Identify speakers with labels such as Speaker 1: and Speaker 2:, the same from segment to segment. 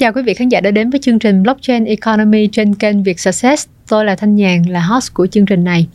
Speaker 1: chào quý vị khán giả đã đến với chương trình Blockchain Economy trên kênh Việt Success. Tôi là Thanh Nhàn, là host của chương trình này.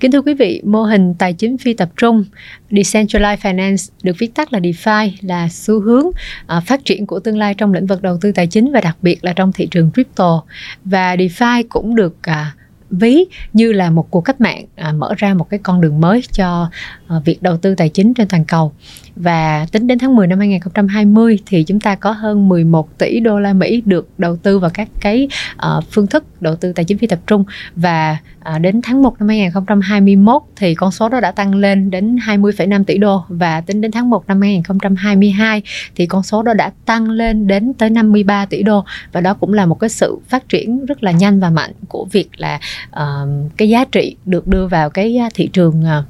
Speaker 1: Kính thưa quý vị, mô hình tài chính phi tập trung Decentralized Finance được viết tắt là DeFi là xu hướng uh, phát triển của tương lai trong lĩnh vực đầu tư tài chính và đặc biệt là trong thị trường crypto và DeFi cũng được uh, ví như là một cuộc cách mạng à, mở ra một cái con đường mới cho à, việc đầu tư tài chính trên toàn cầu và tính đến tháng 10 năm 2020 thì chúng ta có hơn 11 tỷ đô la Mỹ được đầu tư vào các cái uh, phương thức đầu tư tài chính phi tập trung. Và uh, đến tháng 1 năm 2021 thì con số đó đã tăng lên đến 20,5 tỷ đô. Và tính đến tháng 1 năm 2022 thì con số đó đã tăng lên đến tới 53 tỷ đô. Và đó cũng là một cái sự phát triển rất là nhanh và mạnh của việc là uh, cái giá trị được đưa vào cái thị trường uh,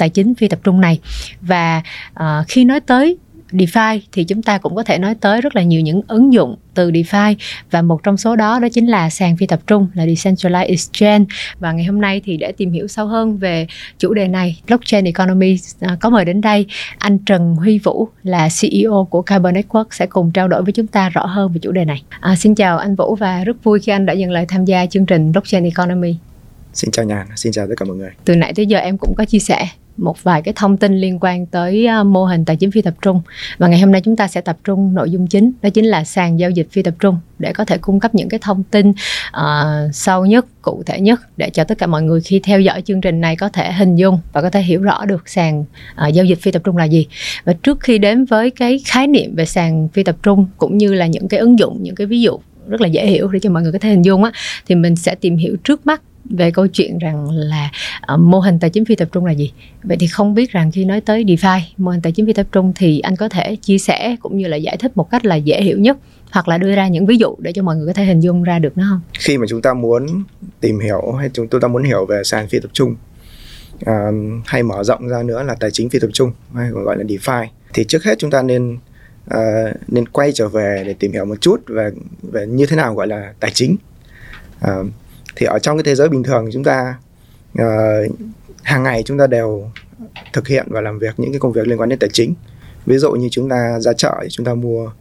Speaker 1: tài chính phi tập trung này và uh, khi nói tới DeFi thì chúng ta cũng có thể nói tới rất là nhiều những ứng dụng từ DeFi và một trong số đó đó chính là sàn phi tập trung là Decentralized Exchange và ngày hôm nay thì để tìm hiểu sâu hơn về chủ đề này blockchain economy ờ, có mời đến đây anh Trần Huy Vũ là CEO của Carbon Network sẽ cùng trao đổi với chúng ta rõ hơn về chủ đề này. À, xin chào anh Vũ và rất vui khi anh đã nhận lời tham gia chương trình blockchain economy.
Speaker 2: Xin chào Nhàn, xin chào tất cả mọi người.
Speaker 1: Từ nãy tới giờ em cũng có chia sẻ một vài cái thông tin liên quan tới à, mô hình tài chính phi tập trung và ngày hôm nay chúng ta sẽ tập trung nội dung chính đó chính là sàn giao dịch phi tập trung để có thể cung cấp những cái thông tin uh, sâu nhất cụ thể nhất để cho tất cả mọi người khi theo dõi chương trình này có thể hình dung và có thể hiểu rõ được sàn uh, giao dịch phi tập trung là gì và trước khi đến với cái khái niệm về sàn phi tập trung cũng như là những cái ứng dụng những cái ví dụ rất là dễ hiểu để cho mọi người có thể hình dung á thì mình sẽ tìm hiểu trước mắt về câu chuyện rằng là uh, mô hình tài chính phi tập trung là gì? Vậy thì không biết rằng khi nói tới DeFi mô hình tài chính phi tập trung thì anh có thể chia sẻ cũng như là giải thích một cách là dễ hiểu nhất hoặc là đưa ra những ví dụ để cho mọi người có thể hình dung ra được nó không?
Speaker 2: Khi mà chúng ta muốn tìm hiểu hay chúng ta muốn hiểu về sàn phi tập trung uh, hay mở rộng ra nữa là tài chính phi tập trung hay còn gọi là DeFi thì trước hết chúng ta nên uh, nên quay trở về để tìm hiểu một chút về về như thế nào gọi là tài chính. Uh, thì ở trong cái thế giới bình thường chúng ta uh, hàng ngày chúng ta đều thực hiện và làm việc những cái công việc liên quan đến tài chính. Ví dụ như chúng ta ra chợ chúng ta mua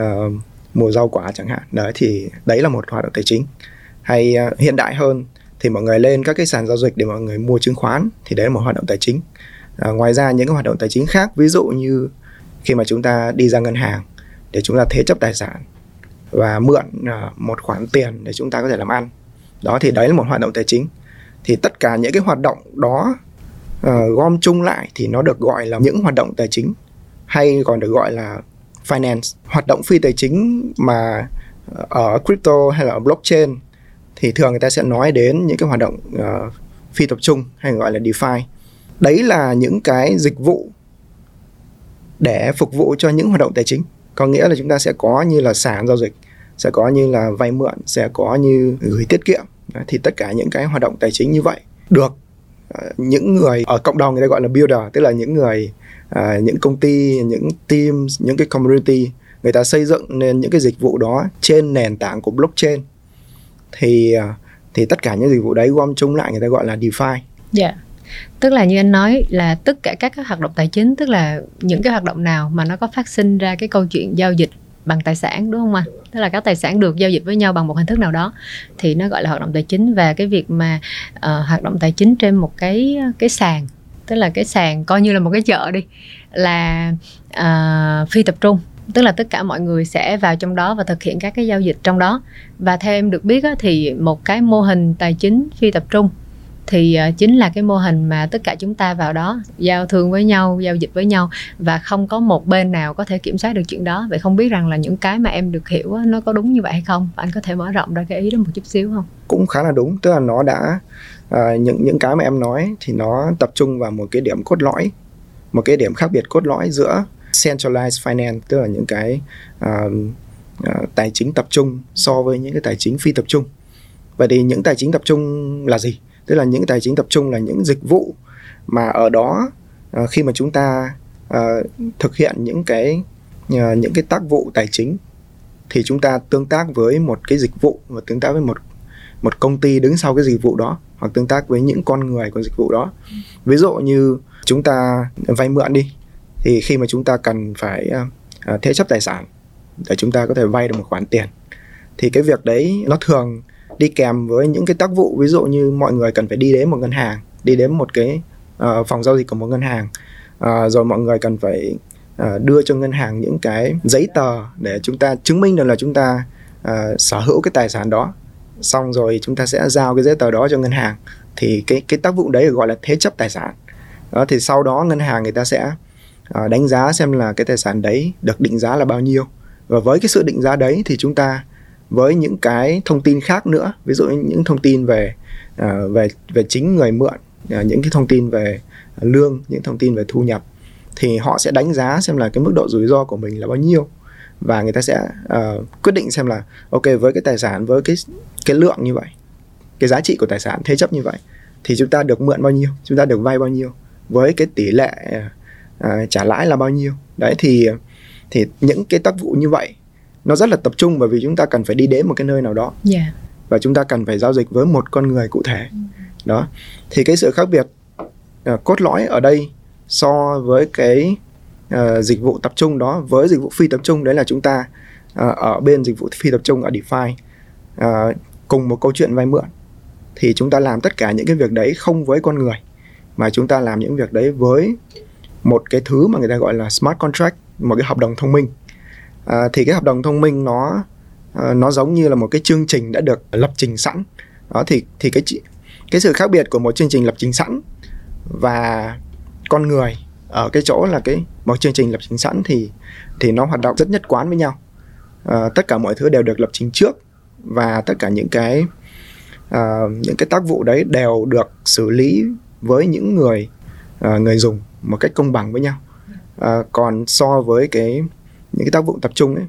Speaker 2: uh, mua rau quả chẳng hạn. Đấy thì đấy là một hoạt động tài chính. Hay uh, hiện đại hơn thì mọi người lên các cái sàn giao dịch để mọi người mua chứng khoán thì đấy là một hoạt động tài chính. Uh, ngoài ra những cái hoạt động tài chính khác ví dụ như khi mà chúng ta đi ra ngân hàng để chúng ta thế chấp tài sản và mượn uh, một khoản tiền để chúng ta có thể làm ăn đó thì đấy là một hoạt động tài chính. Thì tất cả những cái hoạt động đó uh, gom chung lại thì nó được gọi là những hoạt động tài chính hay còn được gọi là finance. Hoạt động phi tài chính mà ờ, ở crypto hay là ở blockchain thì thường người ta sẽ nói đến những cái hoạt động uh, phi tập trung hay gọi là DeFi. Đấy là những cái dịch vụ để phục vụ cho những hoạt động tài chính. Có nghĩa là chúng ta sẽ có như là sàn giao dịch sẽ có như là vay mượn, sẽ có như gửi tiết kiệm thì tất cả những cái hoạt động tài chính như vậy được à, những người ở cộng đồng người ta gọi là builder, tức là những người à, những công ty, những team những cái community người ta xây dựng nên những cái dịch vụ đó trên nền tảng của blockchain thì à, thì tất cả những dịch vụ đấy gom chung lại người ta gọi là DeFi.
Speaker 1: Dạ. Yeah. Tức là như anh nói là tất cả các hoạt động tài chính, tức là những cái hoạt động nào mà nó có phát sinh ra cái câu chuyện giao dịch bằng tài sản đúng không ạ? Tức là các tài sản được giao dịch với nhau bằng một hình thức nào đó. Thì nó gọi là hoạt động tài chính và cái việc mà uh, hoạt động tài chính trên một cái cái sàn tức là cái sàn coi như là một cái chợ đi là uh, phi tập trung. Tức là tất cả mọi người sẽ vào trong đó và thực hiện các cái giao dịch trong đó. Và theo em được biết á, thì một cái mô hình tài chính phi tập trung thì ờ, chính là cái mô hình mà tất cả chúng ta vào đó giao thương với nhau giao dịch với nhau và không có một bên nào có thể kiểm soát được chuyện đó. Vậy không biết rằng là những cái mà em được hiểu nó có đúng như vậy hay không? Anh có thể mở rộng ra cái ý đó một chút xíu không?
Speaker 2: Cũng khá là đúng tức là nó đã ờ, những những cái mà em nói thì nó tập trung vào một cái điểm cốt lõi một cái điểm khác biệt cốt lõi giữa centralized finance tức là những cái uh, uh, tài chính tập trung so với những cái tài chính phi tập trung. Vậy thì những tài chính tập trung là gì? Tức là những tài chính tập trung là những dịch vụ mà ở đó uh, khi mà chúng ta uh, thực hiện những cái uh, những cái tác vụ tài chính thì chúng ta tương tác với một cái dịch vụ và tương tác với một một công ty đứng sau cái dịch vụ đó hoặc tương tác với những con người của dịch vụ đó. Ví dụ như chúng ta vay mượn đi thì khi mà chúng ta cần phải uh, thế chấp tài sản để chúng ta có thể vay được một khoản tiền thì cái việc đấy nó thường đi kèm với những cái tác vụ ví dụ như mọi người cần phải đi đến một ngân hàng đi đến một cái uh, phòng giao dịch của một ngân hàng uh, rồi mọi người cần phải uh, đưa cho ngân hàng những cái giấy tờ để chúng ta chứng minh được là chúng ta uh, sở hữu cái tài sản đó. Xong rồi chúng ta sẽ giao cái giấy tờ đó cho ngân hàng. Thì cái cái tác vụ đấy gọi là thế chấp tài sản. Đó thì sau đó ngân hàng người ta sẽ uh, đánh giá xem là cái tài sản đấy được định giá là bao nhiêu. Và với cái sự định giá đấy thì chúng ta với những cái thông tin khác nữa. Ví dụ những thông tin về uh, về về chính người mượn uh, những cái thông tin về lương những thông tin về thu nhập thì họ sẽ đánh giá xem là cái mức độ rủi ro của mình là bao nhiêu. Và người ta sẽ uh, quyết định xem là ok với cái tài sản với cái cái lượng như vậy cái giá trị của tài sản thế chấp như vậy thì chúng ta được mượn bao nhiêu chúng ta được vay bao nhiêu với cái tỷ lệ uh, trả lãi là bao nhiêu. Đấy thì thì những cái tác vụ như vậy nó rất là tập trung bởi vì chúng ta cần phải đi đến một cái nơi nào đó
Speaker 1: yeah. Dạ.
Speaker 2: và chúng ta cần phải giao dịch với một con người cụ thể ừ. đó thì cái sự khác biệt uh, cốt lõi ở đây so với cái uh, dịch vụ tập trung đó với dịch vụ phi tập trung đấy là chúng ta uh, ở bên dịch vụ phi tập trung ở DeFi uh, cùng một câu chuyện vay mượn thì chúng ta làm tất cả những cái việc đấy không với con người mà chúng ta làm những việc đấy với một cái thứ mà người ta gọi là smart contract một cái hợp đồng thông minh à, thì cái hợp đồng thông minh nó à, nó giống như là một cái chương trình đã được lập trình sẵn. Đó thì thì cái cái sự khác biệt của một chương trình lập trình sẵn và con người ở cái chỗ là cái một chương trình lập trình sẵn thì thì nó hoạt động rất nhất quán với nhau. À, tất cả mọi thứ đều được lập trình trước và tất cả những cái à, những cái tác vụ đấy đều được xử lý với những người à, người dùng một cách công bằng với nhau. À, còn so với cái những cái tác vụ tập trung ấy.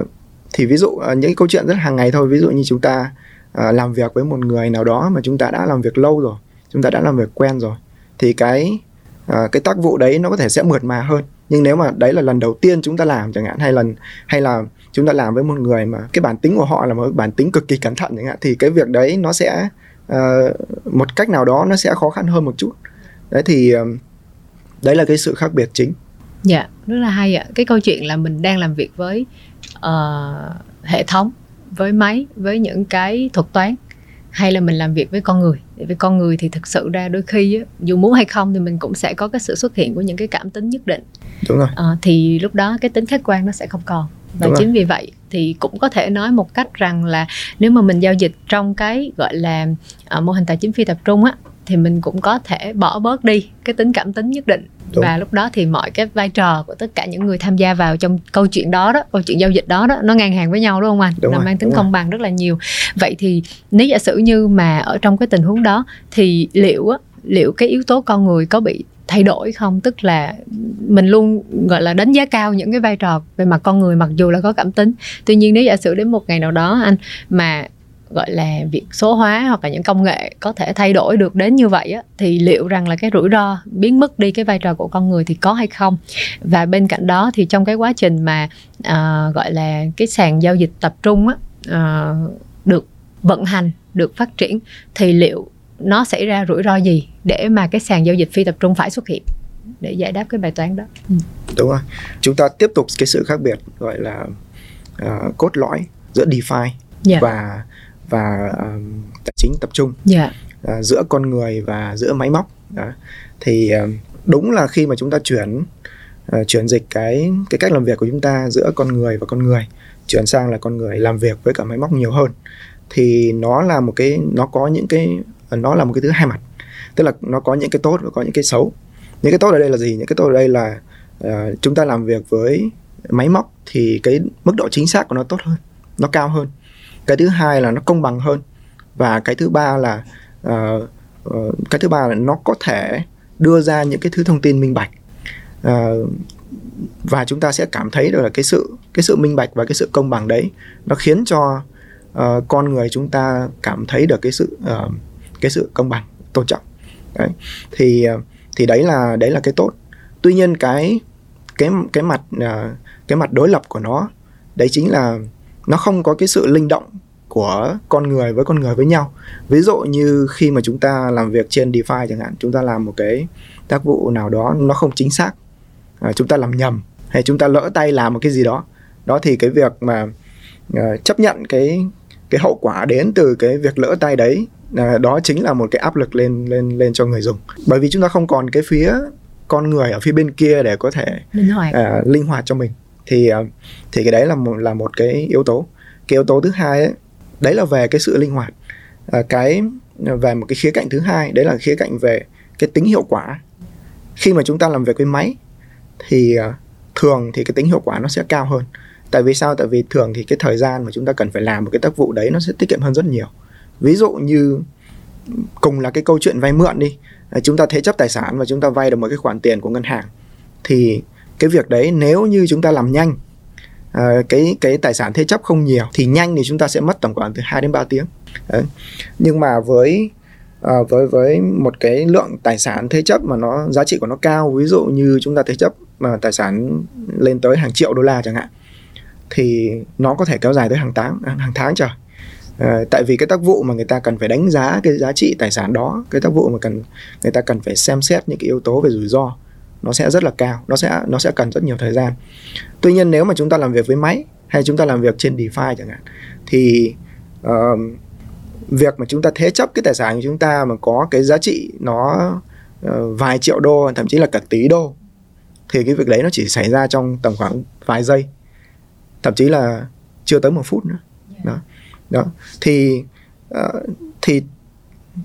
Speaker 2: Uh, thì ví dụ uh, những cái câu chuyện rất hàng ngày thôi. Ví dụ như chúng ta uh, làm việc với một người nào đó mà chúng ta đã làm việc lâu rồi chúng ta đã làm việc quen rồi thì cái uh, cái tác vụ đấy nó có thể sẽ mượt mà hơn. Nhưng nếu mà đấy là lần đầu tiên chúng ta làm chẳng hạn hay lần hay là chúng ta làm với một người mà cái bản tính của họ là một bản tính cực kỳ cẩn thận chẳng hạn thì cái việc đấy nó sẽ uh, một cách nào đó nó sẽ khó khăn hơn một chút. Đấy thì uh, đấy là cái sự khác biệt chính.
Speaker 1: Dạ rất là hay ạ. Cái câu chuyện là mình đang làm việc với uh, hệ thống với máy với những cái thuật toán hay là mình làm việc với con người. Vì con người thì thực sự ra đôi khi á, dù muốn hay không thì mình cũng sẽ có cái sự xuất hiện của những cái cảm tính nhất định.
Speaker 2: Đúng rồi.
Speaker 1: À, thì lúc đó cái tính khách quan nó sẽ không còn. Và đúng chính rồi. vì vậy thì cũng có thể nói một cách rằng là nếu mà mình giao dịch trong cái gọi là uh, mô hình tài chính phi tập trung á thì mình cũng có thể bỏ bớt đi cái tính cảm tính nhất định. Đúng. và lúc đó thì mọi cái vai trò của tất cả những người tham gia vào trong câu chuyện đó đó câu chuyện giao dịch đó đó nó ngang hàng với nhau đúng không anh? Đúng là rồi, mang tính công rồi. bằng rất là nhiều. Vậy thì nếu giả sử như mà ở trong cái tình huống đó thì liệu á liệu cái yếu tố con người có bị thay đổi không? Tức là mình luôn gọi là đánh giá cao những cái vai trò về mặt con người mặc dù là có cảm tính. Tuy nhiên nếu giả sử đến một ngày nào đó anh mà gọi là việc số hóa hoặc là những công nghệ có thể thay đổi được đến như vậy á, thì liệu rằng là cái rủi ro biến mất đi cái vai trò của con người thì có hay không và bên cạnh đó thì trong cái quá trình mà uh, gọi là cái sàn giao dịch tập trung á, uh, được vận hành được phát triển thì liệu nó xảy ra rủi ro gì để mà cái sàn giao dịch phi tập trung phải xuất hiện để giải đáp cái bài toán đó
Speaker 2: ừ. đúng rồi chúng ta tiếp tục cái sự khác biệt gọi là uh, cốt lõi giữa DeFi yeah. Dạ. và và um, tài chính tập trung
Speaker 1: yeah.
Speaker 2: Dạ. uh, giữa con người và giữa máy móc đó. thì uh, đúng là khi mà chúng ta chuyển uh, chuyển dịch cái cái cách làm việc của chúng ta giữa con người và con người chuyển sang là con người làm việc với cả máy móc nhiều hơn thì nó là một cái nó có những cái nó là một cái thứ hai mặt tức là nó có những cái tốt và có những cái xấu những cái tốt ở đây là gì những cái tốt ở đây là uh, chúng ta làm việc với máy móc thì cái mức độ chính xác của nó tốt hơn nó cao hơn cái thứ hai là nó công bằng hơn. Và cái thứ ba là uh, uh, cái thứ ba là nó có thể đưa ra những cái thứ thông tin minh bạch. Uh, và chúng ta sẽ cảm thấy được là cái sự cái sự minh bạch và cái sự công bằng đấy nó khiến cho uh, con người chúng ta cảm thấy được cái sự uh, cái sự công bằng tôn trọng. Đấy. Thì thì đấy là đấy là cái tốt. Tuy nhiên cái cái cái mặt uh, cái mặt đối lập của nó đấy chính là nó không có cái sự linh động của con người với con người với nhau. Ví dụ như khi mà chúng ta làm việc trên DeFi chẳng hạn chúng ta làm một cái tác vụ nào đó nó không chính xác à, chúng ta làm nhầm hay chúng ta lỡ tay làm một cái gì đó đó thì cái việc mà uh, chấp nhận cái cái hậu quả đến từ cái việc lỡ tay đấy uh, đó chính là một cái áp lực lên lên lên cho người dùng. Bởi vì chúng ta không còn cái phía con người ở phía bên kia để có thể
Speaker 1: linh hoạt.
Speaker 2: uh, linh hoạt cho mình thì ờ, thì cái đấy là một là một cái yếu tố. Cái yếu tố thứ hai ấy, đấy là về cái sự linh hoạt. À, cái ờ, về một cái khía cạnh thứ hai đấy là khía cạnh về cái tính hiệu quả. Khi mà chúng ta làm việc với máy thì thường thì cái tính hiệu quả nó sẽ cao hơn. Tại vì sao? Tại vì thường thì cái thời gian mà chúng ta cần phải làm một cái tác vụ đấy nó sẽ tiết kiệm hơn rất nhiều. Ví dụ như cùng là cái câu chuyện vay mượn đi. Chúng ta thế chấp tài sản và chúng ta vay được một cái khoản tiền của ngân hàng thì cái việc đấy nếu như chúng ta làm nhanh uh, cái cái tài sản thế chấp không nhiều thì nhanh thì chúng ta sẽ mất tổng khoảng từ 2 đến 3 tiếng đấy. nhưng mà với à, với với một cái lượng tài sản thế chấp mà nó giá trị của nó cao ví dụ như chúng ta thế chấp mà tài sản lên tới hàng triệu đô la chẳng hạn thì nó có thể kéo dài tới hàng tháng hàng tháng trời À, tại vì cái tác vụ mà người ta cần phải đánh giá cái giá trị tài sản đó cái tác vụ mà cần người ta cần phải xem xét những cái yếu tố về rủi ro nó sẽ rất là cao nó sẽ nó sẽ cần rất nhiều thời gian. Tuy nhiên nếu mà chúng ta làm việc với máy hay chúng ta làm việc trên DeFi chẳng hạn thì uh, việc mà chúng ta thế chấp cái tài sản của chúng ta mà có cái giá trị nó uh, vài triệu đô thậm chí là cả tỷ đô thì cái việc đấy nó chỉ xảy ra trong tầm khoảng vài giây thậm chí là chưa tới một phút nữa. Đó. Đó. Thì uh, thì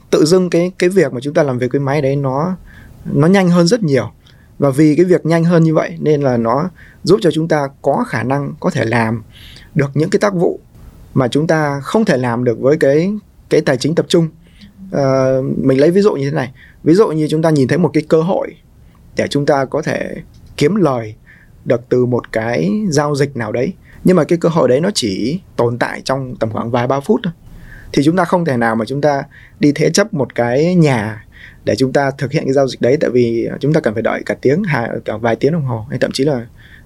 Speaker 2: tự dưng cái cái việc mà chúng ta làm việc với máy đấy nó nó nhanh hơn rất nhiều và vì cái việc nhanh hơn như vậy nên là nó giúp cho chúng ta có khả năng có thể làm được những cái tác vụ mà chúng ta không thể làm được với cái cái tài chính tập trung. À, mình lấy ví dụ như thế này. Ví dụ như chúng ta nhìn thấy một cái cơ hội để chúng ta có thể kiếm lời được từ một cái giao dịch nào đấy nhưng mà cái cơ hội đấy nó chỉ tồn tại trong tầm khoảng vài ba phút thôi thì chúng ta không thể nào mà chúng ta đi thế chấp một cái nhà để chúng ta thực hiện cái giao dịch đấy tại vì chúng ta cần phải đợi cả tiếng cả vài tiếng đồng hồ hay thậm chí là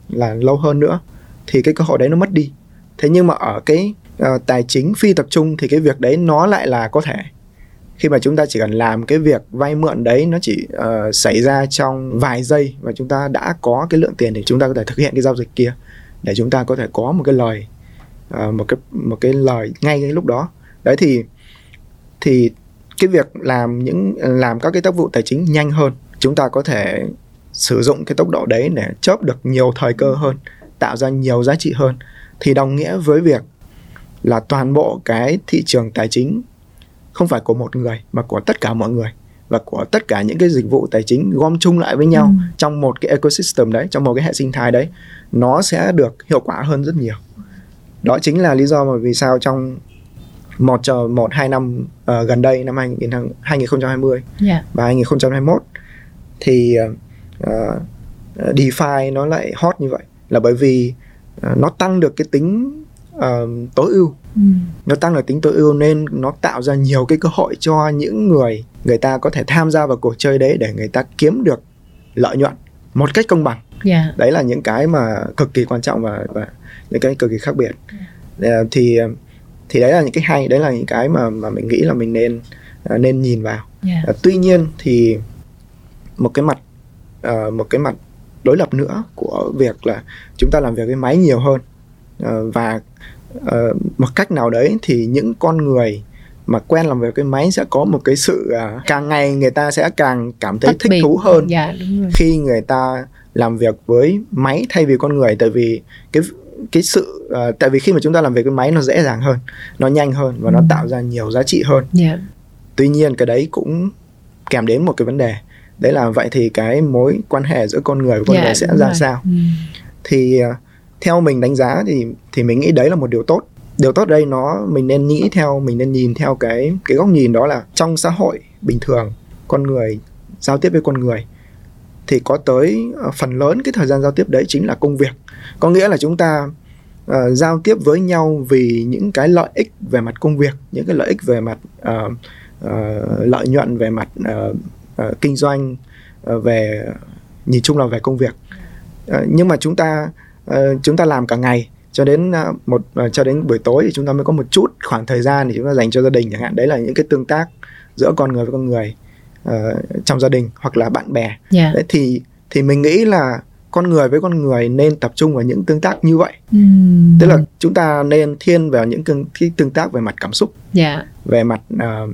Speaker 2: là lâu hơn nữa thì cái cơ hội đấy nó mất đi. Thế nhưng mà ở cái uh, tài chính phi tập trung thì cái việc đấy nó lại là có thể. Khi mà chúng ta chỉ cần làm cái việc vay mượn đấy nó chỉ uh, xảy ra trong vài giây và chúng ta đã có cái lượng tiền để chúng ta có thể thực hiện cái giao dịch kia để chúng ta có thể có một cái lời uh, một cái một cái lời ngay cái lúc đó. Đấy thì thì cái việc làm những làm các cái tác vụ tài chính nhanh hơn chúng ta có thể sử dụng cái tốc độ đấy để chớp được nhiều thời cơ hơn tạo ra nhiều giá trị hơn thì đồng nghĩa với việc là toàn bộ cái thị trường tài chính không phải của một người mà của tất cả mọi người và của tất cả những cái dịch vụ tài chính gom chung lại với nhau ừ. trong một cái ecosystem đấy trong một cái hệ sinh thái đấy nó sẽ được hiệu quả hơn rất nhiều đó chính là lý do mà vì sao trong một chờ một hai năm uh, gần đây năm 2020 yeah. và 2021 thì uh, DeFi nó lại hot như vậy là bởi vì uh, nó tăng được cái tính uh, tối ưu ừ. nó tăng được tính tối ưu nên nó tạo ra nhiều cái cơ hội cho những người người ta có thể tham gia vào cuộc chơi đấy để người ta kiếm được lợi nhuận một cách công bằng yeah. đấy là những cái mà cực kỳ quan trọng và và những cái cực kỳ khác biệt yeah. thì thì đấy là những cái hay đấy là những cái mà mà mình nghĩ là mình nên uh, nên nhìn vào. Yeah. uh, tuy nhiên thì một cái mặt uh, một cái mặt đối lập nữa của việc là chúng ta làm việc với máy nhiều hơn. Và một cách nào đấy thì những con người mà quen làm việc với máy sẽ có một cái sự càng ngày người ta sẽ càng cảm thấy thích thú hơn
Speaker 1: dạ,
Speaker 2: khi người ta làm việc với máy thay vì con người. Tại vì cái cái sự uh, tại vì khi mà chúng ta làm việc với máy nó dễ dàng hơn nó nhanh hơn và ừ. nó tạo ra nhiều giá trị hơn yeah. Dạ. tuy nhiên cái đấy cũng kèm đến một cái vấn đề đấy là vậy thì cái mối quan hệ giữa con người và con yeah, dạ, người sẽ ra rồi. sao ừ. thì uh, theo mình đánh giá thì thì mình nghĩ đấy là một điều tốt điều tốt đây nó mình nên nghĩ theo mình nên nhìn theo cái cái góc nhìn đó là trong xã hội bình thường con người giao tiếp với con người thì có tới ờ, phần lớn cái thời gian giao tiếp đấy chính là công việc. Có nghĩa là chúng ta uh, giao tiếp với nhau vì những cái lợi ích về mặt công việc những cái lợi ích về mặt uh, uh, lợi nhuận về mặt uh, uh, kinh doanh uh, về nhìn chung là về công việc. Uh, nhưng mà chúng ta uh, chúng ta làm cả ngày cho đến uh, một uh, cho đến buổi tối thì chúng ta mới có một chút khoảng thời gian để chúng ta dành cho gia đình chẳng hạn. Đấy là những cái tương tác giữa con người với con người uh, trong gia đình hoặc là bạn bè. Yeah. Đấy, thì thì mình nghĩ là con người với con người nên tập trung vào những tương tác như vậy.
Speaker 1: Ừm.
Speaker 2: tức là chúng ta nên thiên vào những tương, tương tác về mặt cảm xúc.
Speaker 1: Dạ.
Speaker 2: Về mặt uh,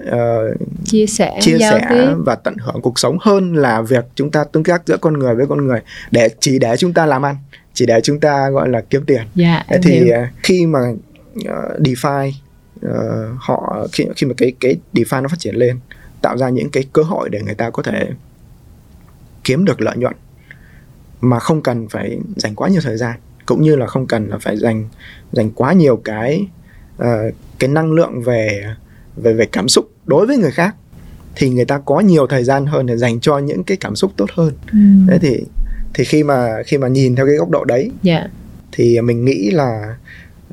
Speaker 2: uh,
Speaker 1: chia sẻ
Speaker 2: chia sẻ
Speaker 1: tiếp.
Speaker 2: và tận hưởng cuộc sống hơn là việc chúng ta tương tác giữa con người với con người. Để chỉ để chúng ta làm ăn chỉ để chúng ta gọi là kiếm tiền.
Speaker 1: Dạ em
Speaker 2: thì
Speaker 1: hiểu.
Speaker 2: khi mà uh, DeFi uh, họ khi khi mà cái cái DeFi nó phát triển lên tạo ra những cái cơ hội để người ta có thể kiếm được lợi nhuận mà không cần phải dành quá nhiều thời gian cũng như là không cần là phải dành dành quá nhiều cái uh, cái năng lượng về về về cảm xúc đối với người khác thì người ta có nhiều thời gian hơn để dành cho những cái cảm xúc tốt hơn
Speaker 1: Ừm.
Speaker 2: thế thì thì khi mà khi mà nhìn theo cái góc độ đấy
Speaker 1: dạ
Speaker 2: thì mình nghĩ là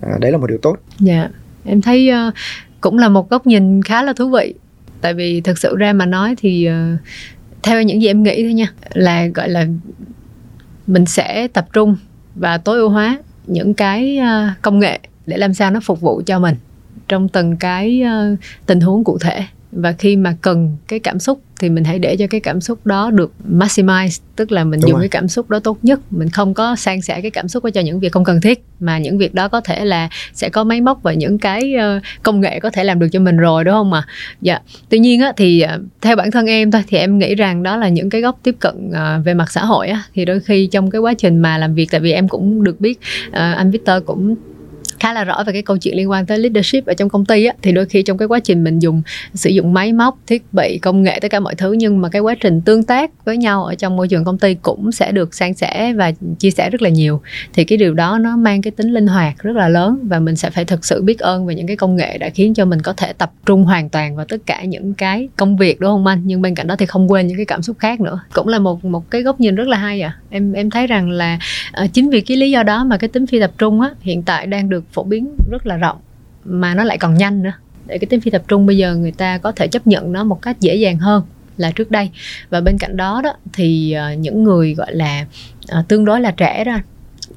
Speaker 2: à, đấy là một điều tốt
Speaker 1: Dạ, em thấy ờ, cũng là một góc nhìn khá là thú vị. Tại vì thực sự ra mà nói thì uh, theo những gì em nghĩ thôi nha, là gọi là mình sẽ tập trung và tối ưu hóa những cái uh, công nghệ để làm sao nó phục vụ cho mình trong từng cái uh, tình huống cụ thể và khi mà cần cái cảm xúc thì mình hãy để cho cái cảm xúc đó được maximize tức là mình
Speaker 2: Đúng
Speaker 1: dùng
Speaker 2: rồi.
Speaker 1: cái cảm xúc đó tốt nhất. Mình không có san sẻ cái cảm xúc đó cho những việc không cần thiết mà những việc đó có thể là sẽ có máy móc và những cái ờ, công nghệ có thể làm được cho mình rồi đúng không mà dạ. Tuy nhiên á thì ờ, theo bản thân em thôi thì em nghĩ rằng đó là những cái góc tiếp cận ờ, về mặt xã hội á. Thì đôi khi trong cái quá trình mà làm việc tại vì em cũng được biết anh Victor cũng khá là rõ về cái câu chuyện liên quan tới leadership ở trong công ty á. Thì đôi khi trong cái quá trình mình dùng sử dụng máy móc thiết bị công nghệ tất cả mọi thứ nhưng mà cái quá trình tương tác với nhau ở trong môi trường công ty cũng sẽ được san sẻ và chia sẻ rất là nhiều. Thì cái điều đó nó mang cái tính linh hoạt rất là lớn và mình sẽ phải thực sự biết ơn về những cái công nghệ đã khiến cho mình có thể tập trung hoàn toàn vào tất cả những cái công việc đúng không anh? Nhưng bên cạnh đó thì không quên những cái cảm xúc khác nữa. Cũng là một một cái góc nhìn rất là hay à em em thấy rằng là ờ, chính vì cái lý do đó mà cái tính phi tập trung á hiện tại đang được phổ biến rất là rộng mà nó lại còn nhanh nữa. Để cái tính phi tập trung bây giờ người ta có thể chấp nhận nó một cách dễ dàng hơn là trước đây. Và bên cạnh đó đó thì ờ, những người gọi là ờ, tương đối là trẻ đó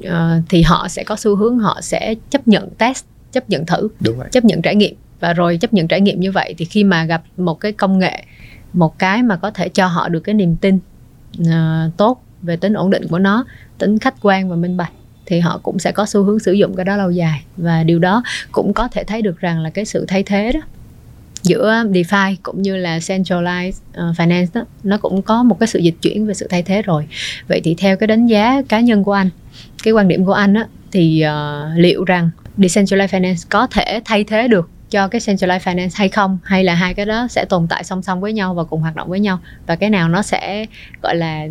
Speaker 1: ờ, thì họ sẽ có xu hướng họ sẽ chấp nhận test chấp nhận thử
Speaker 2: đúng vậy.
Speaker 1: chấp nhận trải nghiệm. Và rồi chấp nhận trải nghiệm như vậy thì khi mà gặp một cái công nghệ một cái mà có thể cho họ được cái niềm tin ờ, tốt về tính ổn định của nó tính khách quan và minh bạch thì họ cũng sẽ có xu hướng sử dụng cái đó lâu dài. Và điều đó cũng có thể thấy được rằng là cái sự thay thế đó giữa DeFi cũng như là centralized uh, finance đó nó cũng có một cái sự dịch chuyển về sự thay thế rồi. Vậy thì theo cái đánh giá cá nhân của anh cái quan điểm của anh á thì uh, liệu rằng decentralized finance có thể thay thế được cho cái centralized finance hay không? Hay là hai cái đó sẽ tồn tại song song với nhau và cùng hoạt động với nhau? Và cái nào nó sẽ gọi là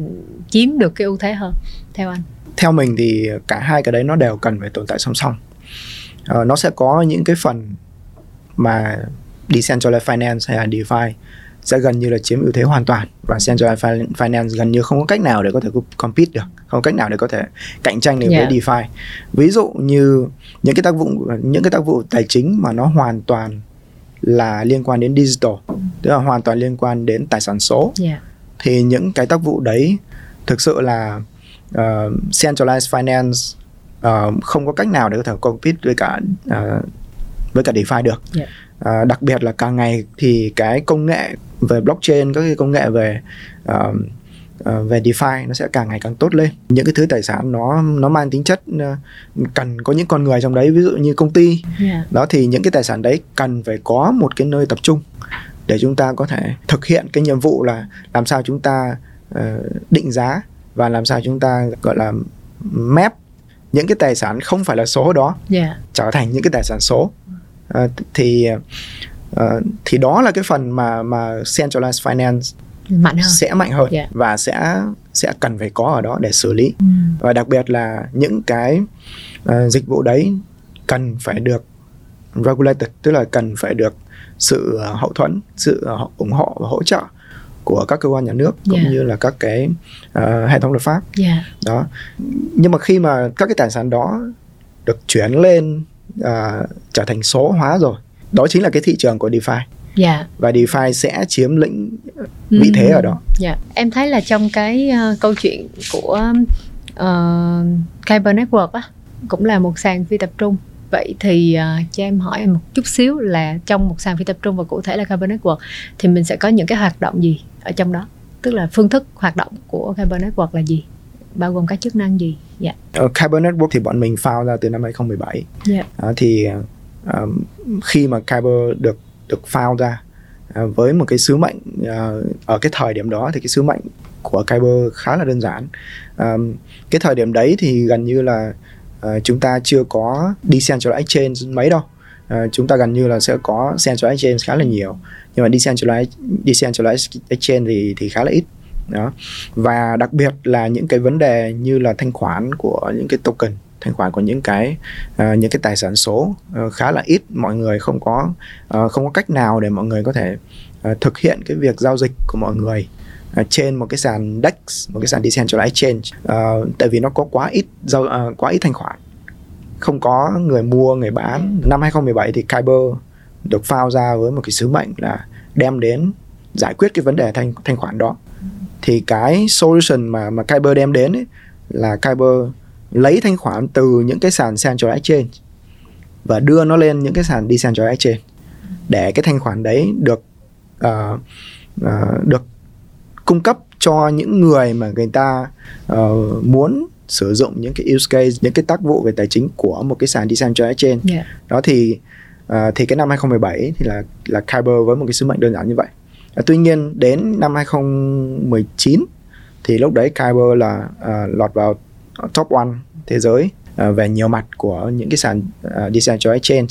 Speaker 1: chiếm được cái ưu thế hơn? Theo anh
Speaker 2: theo mình thì cả hai cái đấy nó đều cần phải tồn tại song song Ờ, nó sẽ có những cái phần mà decentralized finance hay là DeFi sẽ gần như là chiếm ưu thế hoàn toàn và centralized fin- finance gần như không có cách nào để có thể compete được không có cách nào để có thể cạnh tranh được
Speaker 1: Yeah.
Speaker 2: với DeFi ví dụ như những cái tác vụ những cái tác vụ tài chính mà nó hoàn toàn là liên quan đến digital tức là hoàn toàn liên quan đến tài sản số
Speaker 1: yeah.
Speaker 2: thì những cái tác vụ đấy thực sự là uh, centralized finance uh, không có cách nào để có thể compete với cả uh, với cả DeFi được.
Speaker 1: Yeah.
Speaker 2: Uh, đặc biệt là càng ngày thì cái công nghệ về blockchain, các cái công nghệ về uh, uh, về DeFi nó sẽ càng ngày càng tốt lên. Những cái thứ tài sản nó nó mang tính chất uh, cần có những con người trong đấy, ví dụ như công ty
Speaker 1: Yeah.
Speaker 2: đó thì những cái tài sản đấy cần phải có một cái nơi tập trung để chúng ta có thể thực hiện cái nhiệm vụ là làm sao chúng ta ờ, định giá và làm sao chúng ta gọi là map những cái tài sản không phải là số đó
Speaker 1: Yeah.
Speaker 2: trở thành những cái tài sản số Ờ, thì ờ, thì đó là cái phần mà mà centralized finance
Speaker 1: mạnh hơn
Speaker 2: sẽ mạnh hơn
Speaker 1: Dạ.
Speaker 2: và sẽ sẽ cần phải có ở đó để xử lý
Speaker 1: Ừ.
Speaker 2: và đặc biệt là những cái ờ, dịch vụ đấy cần phải được regulated tức là cần phải được sự hậu thuẫn sự ủng hộ và hỗ trợ của các cơ quan nhà nước cũng
Speaker 1: Yeah.
Speaker 2: như là các cái ờ, hệ thống luật pháp
Speaker 1: Yeah.
Speaker 2: đó nhưng mà khi mà các cái tài sản đó được chuyển lên ờ, trở thành số hóa rồi đó chính là cái thị trường của DeFi
Speaker 1: Yeah.
Speaker 2: và DeFi sẽ chiếm lĩnh vị thế ở đó
Speaker 1: Dạ, em thấy là trong cái ờ, câu chuyện của uh, Kyber Network á cũng là một sàn phi tập trung. Vậy thì ờ, cho em hỏi em một chút xíu là trong một sàn phi tập trung và cụ thể là Kyber Network thì mình sẽ có những cái hoạt động gì ở trong đó? Tức là phương thức hoạt động của Kyber Network là gì? bao gồm các chức năng gì dạ
Speaker 2: yeah. uh, Kyber Network thì bọn mình found ra từ năm 2017
Speaker 1: yeah.
Speaker 2: uh, thì uh, khi mà Kyber được được found ra uh, với một cái sứ mệnh uh, ở cái thời điểm đó thì cái sứ mệnh của Kyber khá là đơn giản um, cái thời điểm đấy thì gần như là uh, chúng ta chưa có decentralized exchange mấy đâu. Uh, chúng ta gần như là sẽ có centralized exchange khá là nhiều. Nhưng mà decentralized decentralized exchange thì thì khá là ít. Đó. Và đặc biệt là những cái vấn đề như là thanh khoản của những cái token thanh khoản của những cái uh, những cái tài sản số uh, khá là ít. Mọi người không có uh, không có cách nào để mọi người có thể uh, thực hiện cái việc giao dịch của mọi người uh, trên một cái sàn DEX một cái sàn decentralized exchange. Uh, tại vì nó có quá ít giao uh, quá ít thanh khoản. Không có người mua người bán. Năm 2017 thì Kyber được phao ra với một cái sứ mệnh là đem đến giải quyết cái vấn đề thanh thanh khoản đó. Thì cái solution mà mà Kyber đem đến ấy, là Kyber lấy thanh khoản từ những cái sàn central exchange và đưa nó lên những cái sàn decentralized exchange để cái thanh khoản đấy được uh, uh, được cung cấp cho những người mà người ta uh, muốn sử dụng những cái use case những cái tác vụ về tài chính của một cái sàn decentralized exchange
Speaker 1: yeah.
Speaker 2: đó thì uh, thì cái năm 2017 thì là là Kyber với một cái sứ mệnh đơn giản như vậy. Uh, tuy nhiên đến năm 2019 thì lúc đấy Kyber là uh, lọt vào top one thế giới uh, về nhiều mặt của những cái sàn uh, decentralized exchange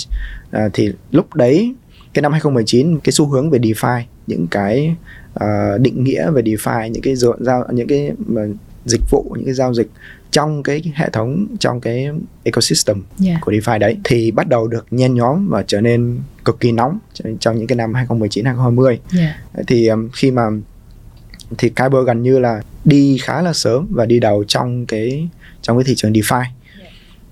Speaker 2: uh, thì lúc đấy cái năm 2019 cái xu hướng về DeFi những cái uh, định nghĩa về DeFi những cái giao những cái mà dịch vụ những cái giao dịch trong cái hệ thống trong cái ecosystem
Speaker 1: yeah.
Speaker 2: của DeFi đấy thì bắt đầu được nhen nhóm và trở nên cực kỳ nóng trong những cái năm 2019 2020
Speaker 1: yeah.
Speaker 2: thì um, khi mà thì Kyber gần như là đi khá là sớm và đi đầu trong cái trong cái thị trường DeFi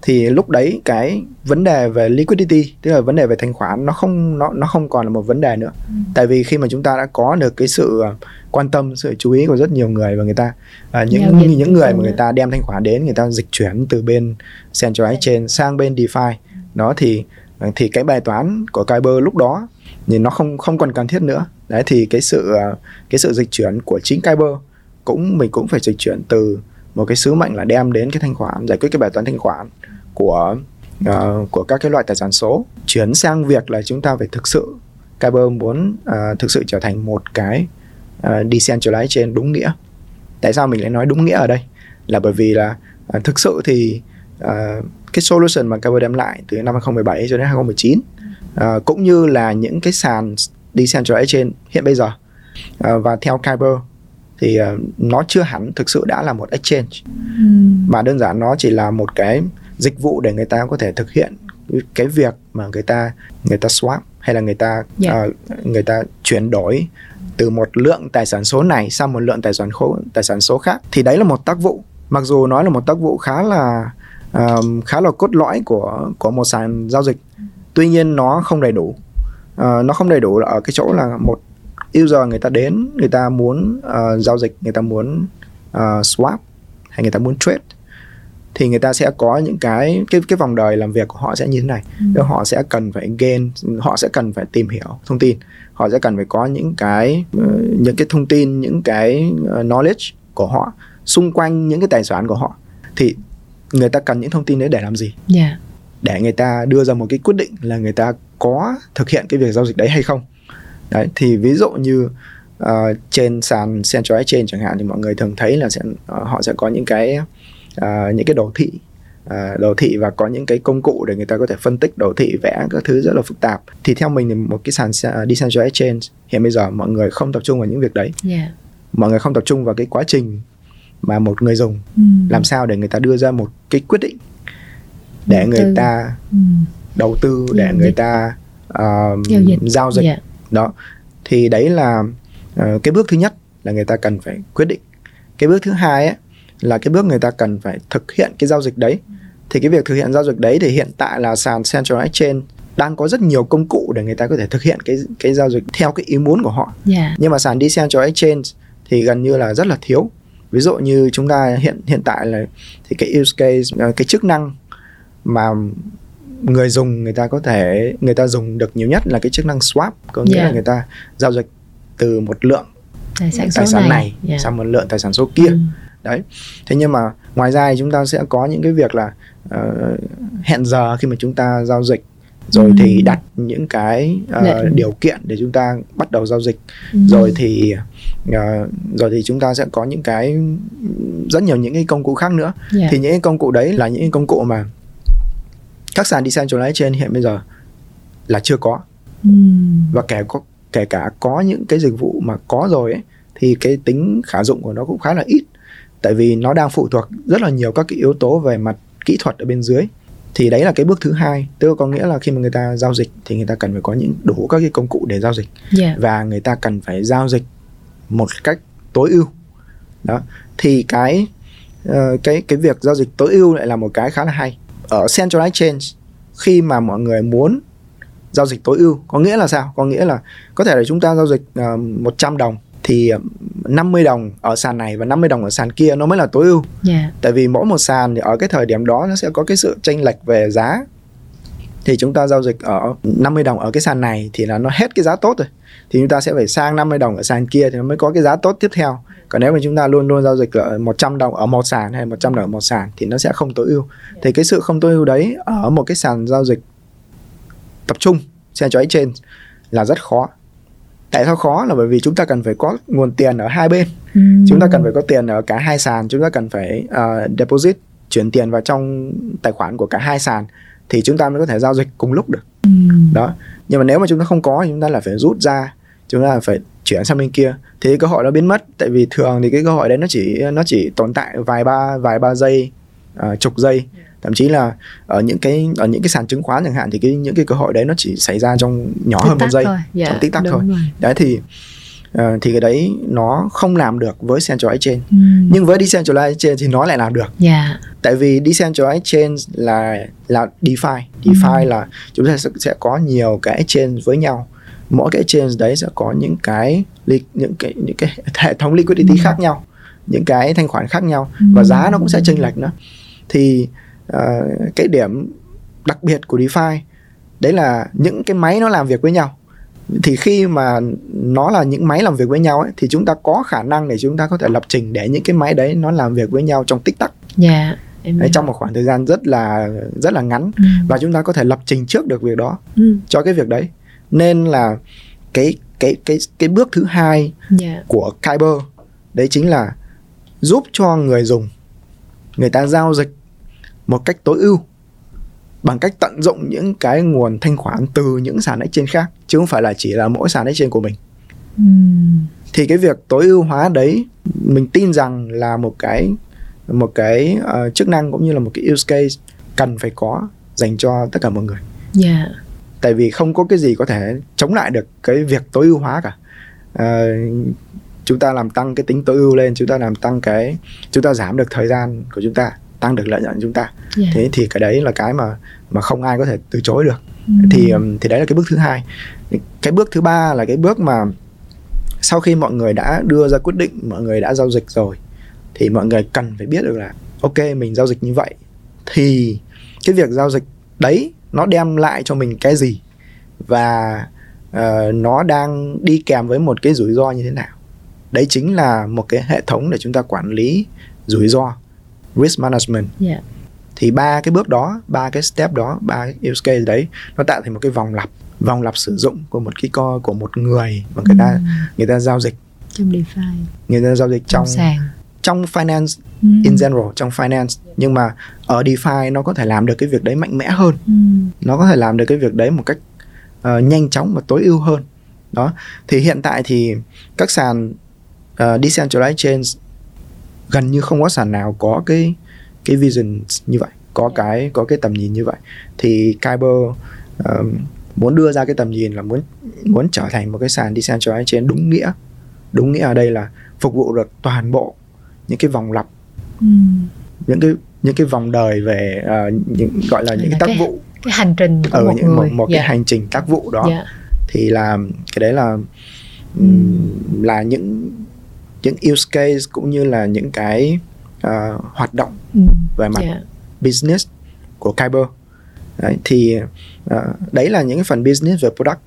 Speaker 2: thì lúc đấy cái vấn đề về liquidity tức là vấn đề về thanh khoản nó không nó nó không còn là một vấn đề nữa.
Speaker 1: Ừ.
Speaker 2: tại vì khi mà chúng ta đã có được cái sự à, quan tâm sự chú ý của rất nhiều người và người ta uh, những
Speaker 1: dịch
Speaker 2: những người mà người ta đem thanh khoản đến người ta dịch chuyển từ bên central exchange sang bên DeFi. Đó thì à, thì cái bài toán của Kyber lúc đó thì nó không không còn cần thiết nữa. Đấy thì cái sự à, cái sự dịch chuyển của chính Kyber cũng mình cũng phải dịch chuyển từ một cái sứ mệnh là đem đến cái thanh khoản giải quyết cái bài toán thanh khoản của uh, của các cái loại tài sản số. Chuyển sang việc là chúng ta phải thực sự Kyber muốn uh, thực sự trở thành một cái uh, decentralized trên đúng nghĩa. Tại sao mình lại nói đúng nghĩa ở đây? Là bởi vì là uh, thực sự thì uh, cái solution mà Kyber đem lại từ năm 2017 cho đến 2019 uh, cũng như là những cái sàn decentralized trên hiện bây giờ. Uh, và theo Kyber thì uh, nó chưa hẳn thực sự đã là một exchange.
Speaker 1: Ừ.
Speaker 2: mà đơn giản nó chỉ là một cái dịch vụ để người ta có thể thực hiện cái việc mà người ta người ta swap hay là người ta
Speaker 1: Dạ.
Speaker 2: uh, người ta chuyển đổi từ một lượng tài sản số này sang một lượng tài sản khố tài sản số khác thì đấy là một tác vụ. Mặc dù nó là một tác vụ khá là um, khá là cốt lõi của của một sàn giao dịch tuy nhiên nó không đầy đủ. Ờ, nó không đầy đủ ở cái chỗ là một user người ta đến người ta muốn uh, giao dịch người ta muốn uh, swap hay người ta muốn trade thì người ta sẽ có những cái cái cái vòng đời làm việc của họ sẽ như thế này.
Speaker 1: Ừ.
Speaker 2: Họ sẽ cần phải gain họ sẽ cần phải tìm hiểu thông tin. Họ sẽ cần phải có những cái ờ, những cái thông tin những cái ờ, knowledge của họ xung quanh những cái tài sản của họ. Thì người ta cần những thông tin đấy để làm gì?
Speaker 1: Dạ.
Speaker 2: để người ta đưa ra một cái quyết định là người ta có thực hiện cái việc giao dịch đấy hay không. Đấy thì ví dụ như uh, trên sàn central exchange chẳng hạn thì mọi người thường thấy là sẽ uh, họ sẽ có những cái uh, những cái đồ thị uh, đồ thị và có những cái công cụ để người ta có thể phân tích đồ thị vẽ các thứ rất là phức tạp thì theo mình thì một cái sàn uh, decentralized exchange hiện bây giờ mọi người không tập trung vào những việc đấy
Speaker 1: Dạ.
Speaker 2: mọi người không tập trung vào cái quá trình mà một người dùng
Speaker 1: Ừ.
Speaker 2: làm sao để người ta đưa ra một cái quyết định để
Speaker 1: Đầu
Speaker 2: người
Speaker 1: tư.
Speaker 2: ta
Speaker 1: Ừ.
Speaker 2: đầu tư để
Speaker 1: Giao
Speaker 2: người ta uh,
Speaker 1: Giao dịch.
Speaker 2: giao dịch
Speaker 1: Dạ.
Speaker 2: đó thì đấy là ờ, cái bước thứ nhất là người ta cần phải quyết định cái bước thứ hai ấy, là cái bước người ta cần phải thực hiện cái giao dịch đấy thì cái việc thực hiện giao dịch đấy thì hiện tại là sàn central exchange đang có rất nhiều công cụ để người ta có thể thực hiện cái cái giao dịch theo cái ý muốn của họ
Speaker 1: Dạ.
Speaker 2: nhưng mà sàn decentral exchange thì gần như là rất là thiếu ví dụ như chúng ta hiện hiện tại là thì cái use case ờ, cái chức năng mà người dùng người ta có thể người ta dùng được nhiều nhất là cái chức năng swap có nghĩa
Speaker 1: Yeah.
Speaker 2: là người ta giao dịch từ một lượng
Speaker 1: Tài sản
Speaker 2: tài sản
Speaker 1: này.
Speaker 2: này
Speaker 1: Dạ.
Speaker 2: sang một lượng tài sản số kia
Speaker 1: Ừ.
Speaker 2: đấy thế nhưng mà ngoài ra thì chúng ta sẽ có những cái việc là uh, hẹn giờ khi mà chúng ta giao dịch rồi ừ. thì đặt những cái uh, điều kiện để chúng ta bắt đầu giao dịch ừ. rồi thì uh, rồi thì chúng ta sẽ có những cái rất nhiều những cái công cụ khác nữa yeah. Dạ. thì những cái công cụ đấy là những cái công cụ mà các sàn decentralized trên hiện bây giờ là chưa có ừ. và kể có kể cả có những cái dịch vụ mà có rồi ấy thì cái tính khả dụng của nó cũng khá là ít tại vì nó đang phụ thuộc rất là nhiều các cái yếu tố về mặt kỹ thuật ở bên dưới. Thì đấy là cái bước thứ hai. Tức là có nghĩa là khi mà người ta giao dịch thì người ta cần phải có những đủ các cái công cụ để giao dịch. Yeah. Và người ta cần phải giao dịch một cách tối ưu. Đó. Thì cái uh, cái cái việc giao dịch tối ưu lại là một cái khá là hay. Ở centralized change khi mà mọi người muốn giao dịch tối ưu có nghĩa là sao? Có nghĩa là có thể là chúng ta giao dịch uh, ờ, 100 đồng thì 50 đồng ở sàn này và 50 đồng ở sàn kia nó mới là tối ưu. Yeah. Dạ. Tại vì mỗi một sàn thì ở cái thời điểm đó nó sẽ có cái sự chênh lệch về giá. Thì chúng ta giao dịch ở 50 đồng ở cái sàn này thì là nó hết cái giá tốt rồi. Thì chúng ta sẽ phải sang 50 đồng ở sàn kia thì nó mới có cái giá tốt tiếp theo. Còn nếu mà chúng ta luôn luôn giao dịch ở 100 đồng ở một sàn hay 100 đồng ở một sàn thì nó sẽ không tối ưu. Thì cái sự không tối ưu đấy ở một cái sàn giao dịch tập trung central exchange là rất khó tại sao khó? Là bởi vì chúng ta cần phải có nguồn tiền ở hai bên. Ừ. chúng ta cần phải có tiền ở cả hai sàn chúng ta cần phải uh, deposit chuyển tiền vào trong tài khoản của cả hai sàn thì chúng ta mới có thể giao dịch cùng lúc được. Ừ. đó. Nhưng mà nếu mà chúng ta không có thì chúng ta là phải rút ra chúng ta phải chuyển sang bên kia. Thì cơ hội nó biến mất. Tại vì thường thì cái cơ hội đấy nó chỉ nó chỉ tồn tại vài ba vài ba giây uh, chục giây thậm chí là ở những cái ở những cái sàn chứng khoán chẳng hạn thì cái những cái cơ hội đấy nó chỉ xảy ra trong nhỏ tích hơn một giây dạ, trong tích tắc thôi rồi. đấy thì uh, thì cái đấy nó không làm được với central exchange ừ. nhưng với decentralized exchange thì nó lại làm được yeah. Dạ. tại vì decentralized exchange là là defi defi ừ. là chúng ta sẽ, sẽ có nhiều cái exchange với nhau mỗi cái exchange đấy sẽ có những cái những cái những cái hệ thống liquidity ừ. khác nhau những cái thanh khoản khác nhau ừ. và giá nó cũng sẽ chênh lệch nữa thì uh, cái điểm đặc biệt của DeFi đấy là những cái máy nó làm việc với nhau thì khi mà nó là những máy làm việc với nhau ấy, thì chúng ta có khả năng để chúng ta có thể lập trình để những cái máy đấy nó làm việc với nhau trong tích tắc.
Speaker 1: Dạ.
Speaker 2: Yeah, đấy, trong một khoảng thời gian rất là rất là ngắn ừ. và chúng ta có thể lập trình trước được việc đó ừ. cho cái việc đấy nên là cái cái cái cái bước thứ hai yeah. Dạ. của Kyber đấy chính là giúp cho người dùng người ta giao dịch một cách tối ưu bằng cách tận dụng những cái nguồn thanh khoản từ những sàn exchange khác chứ không phải là chỉ là mỗi sàn exchange của mình uhm. thì cái việc tối ưu hóa đấy mình tin rằng là một cái một cái uh, chức năng cũng như là một cái use case cần phải có dành cho tất cả mọi người. Yeah. Dạ. Tại vì không có cái gì có thể chống lại được cái việc tối ưu hóa cả. Uh, chúng ta làm tăng cái tính tối ưu lên, chúng ta làm tăng cái chúng ta giảm được thời gian của chúng ta tăng được lợi nhuận chúng ta yeah. Dạ. thế thì cái đấy là cái mà mà không ai có thể từ chối được mm. thì thì đấy là cái bước thứ hai cái bước thứ ba là cái bước mà sau khi mọi người đã đưa ra quyết định mọi người đã giao dịch rồi thì mọi người cần phải biết được là ok mình giao dịch như vậy thì cái việc giao dịch đấy nó đem lại cho mình cái gì và uh, nó đang đi kèm với một cái rủi ro như thế nào đấy chính là một cái hệ thống để chúng ta quản lý rủi ro risk management yeah. thì ba cái bước đó ba cái step đó ba cái use case đấy nó tạo thành một cái vòng lặp vòng lặp sử dụng của một cái co của một người mà người ta mm. người ta giao dịch
Speaker 1: trong DeFi
Speaker 2: người ta giao dịch trong, trong sàn trong finance mm. in general trong finance nhưng mà ở DeFi nó có thể làm được cái việc đấy mạnh mẽ hơn mm. nó có thể làm được cái việc đấy một cách uh, nhanh chóng và tối ưu hơn đó thì hiện tại thì các sàn uh, decentralized chains gần như không có sàn nào có cái cái vision như vậy có cái có cái tầm nhìn như vậy thì Kyber um, muốn đưa ra cái tầm nhìn là muốn muốn trở thành một cái sàn decentralized trên đúng nghĩa đúng nghĩa ở đây là phục vụ được toàn bộ những cái vòng lặp ừ. những cái những cái vòng đời về uh, những gọi là những cái tác vụ
Speaker 1: cái hành trình
Speaker 2: của ở một những người. một, một yeah. cái dạ. hành trình tác vụ đó yeah. Dạ. thì là cái đấy là ừ. là những những use case cũng như là những cái uh, hoạt động ừ. về mặt yeah. business của Kyber đấy, thì uh, đấy là những cái phần business về product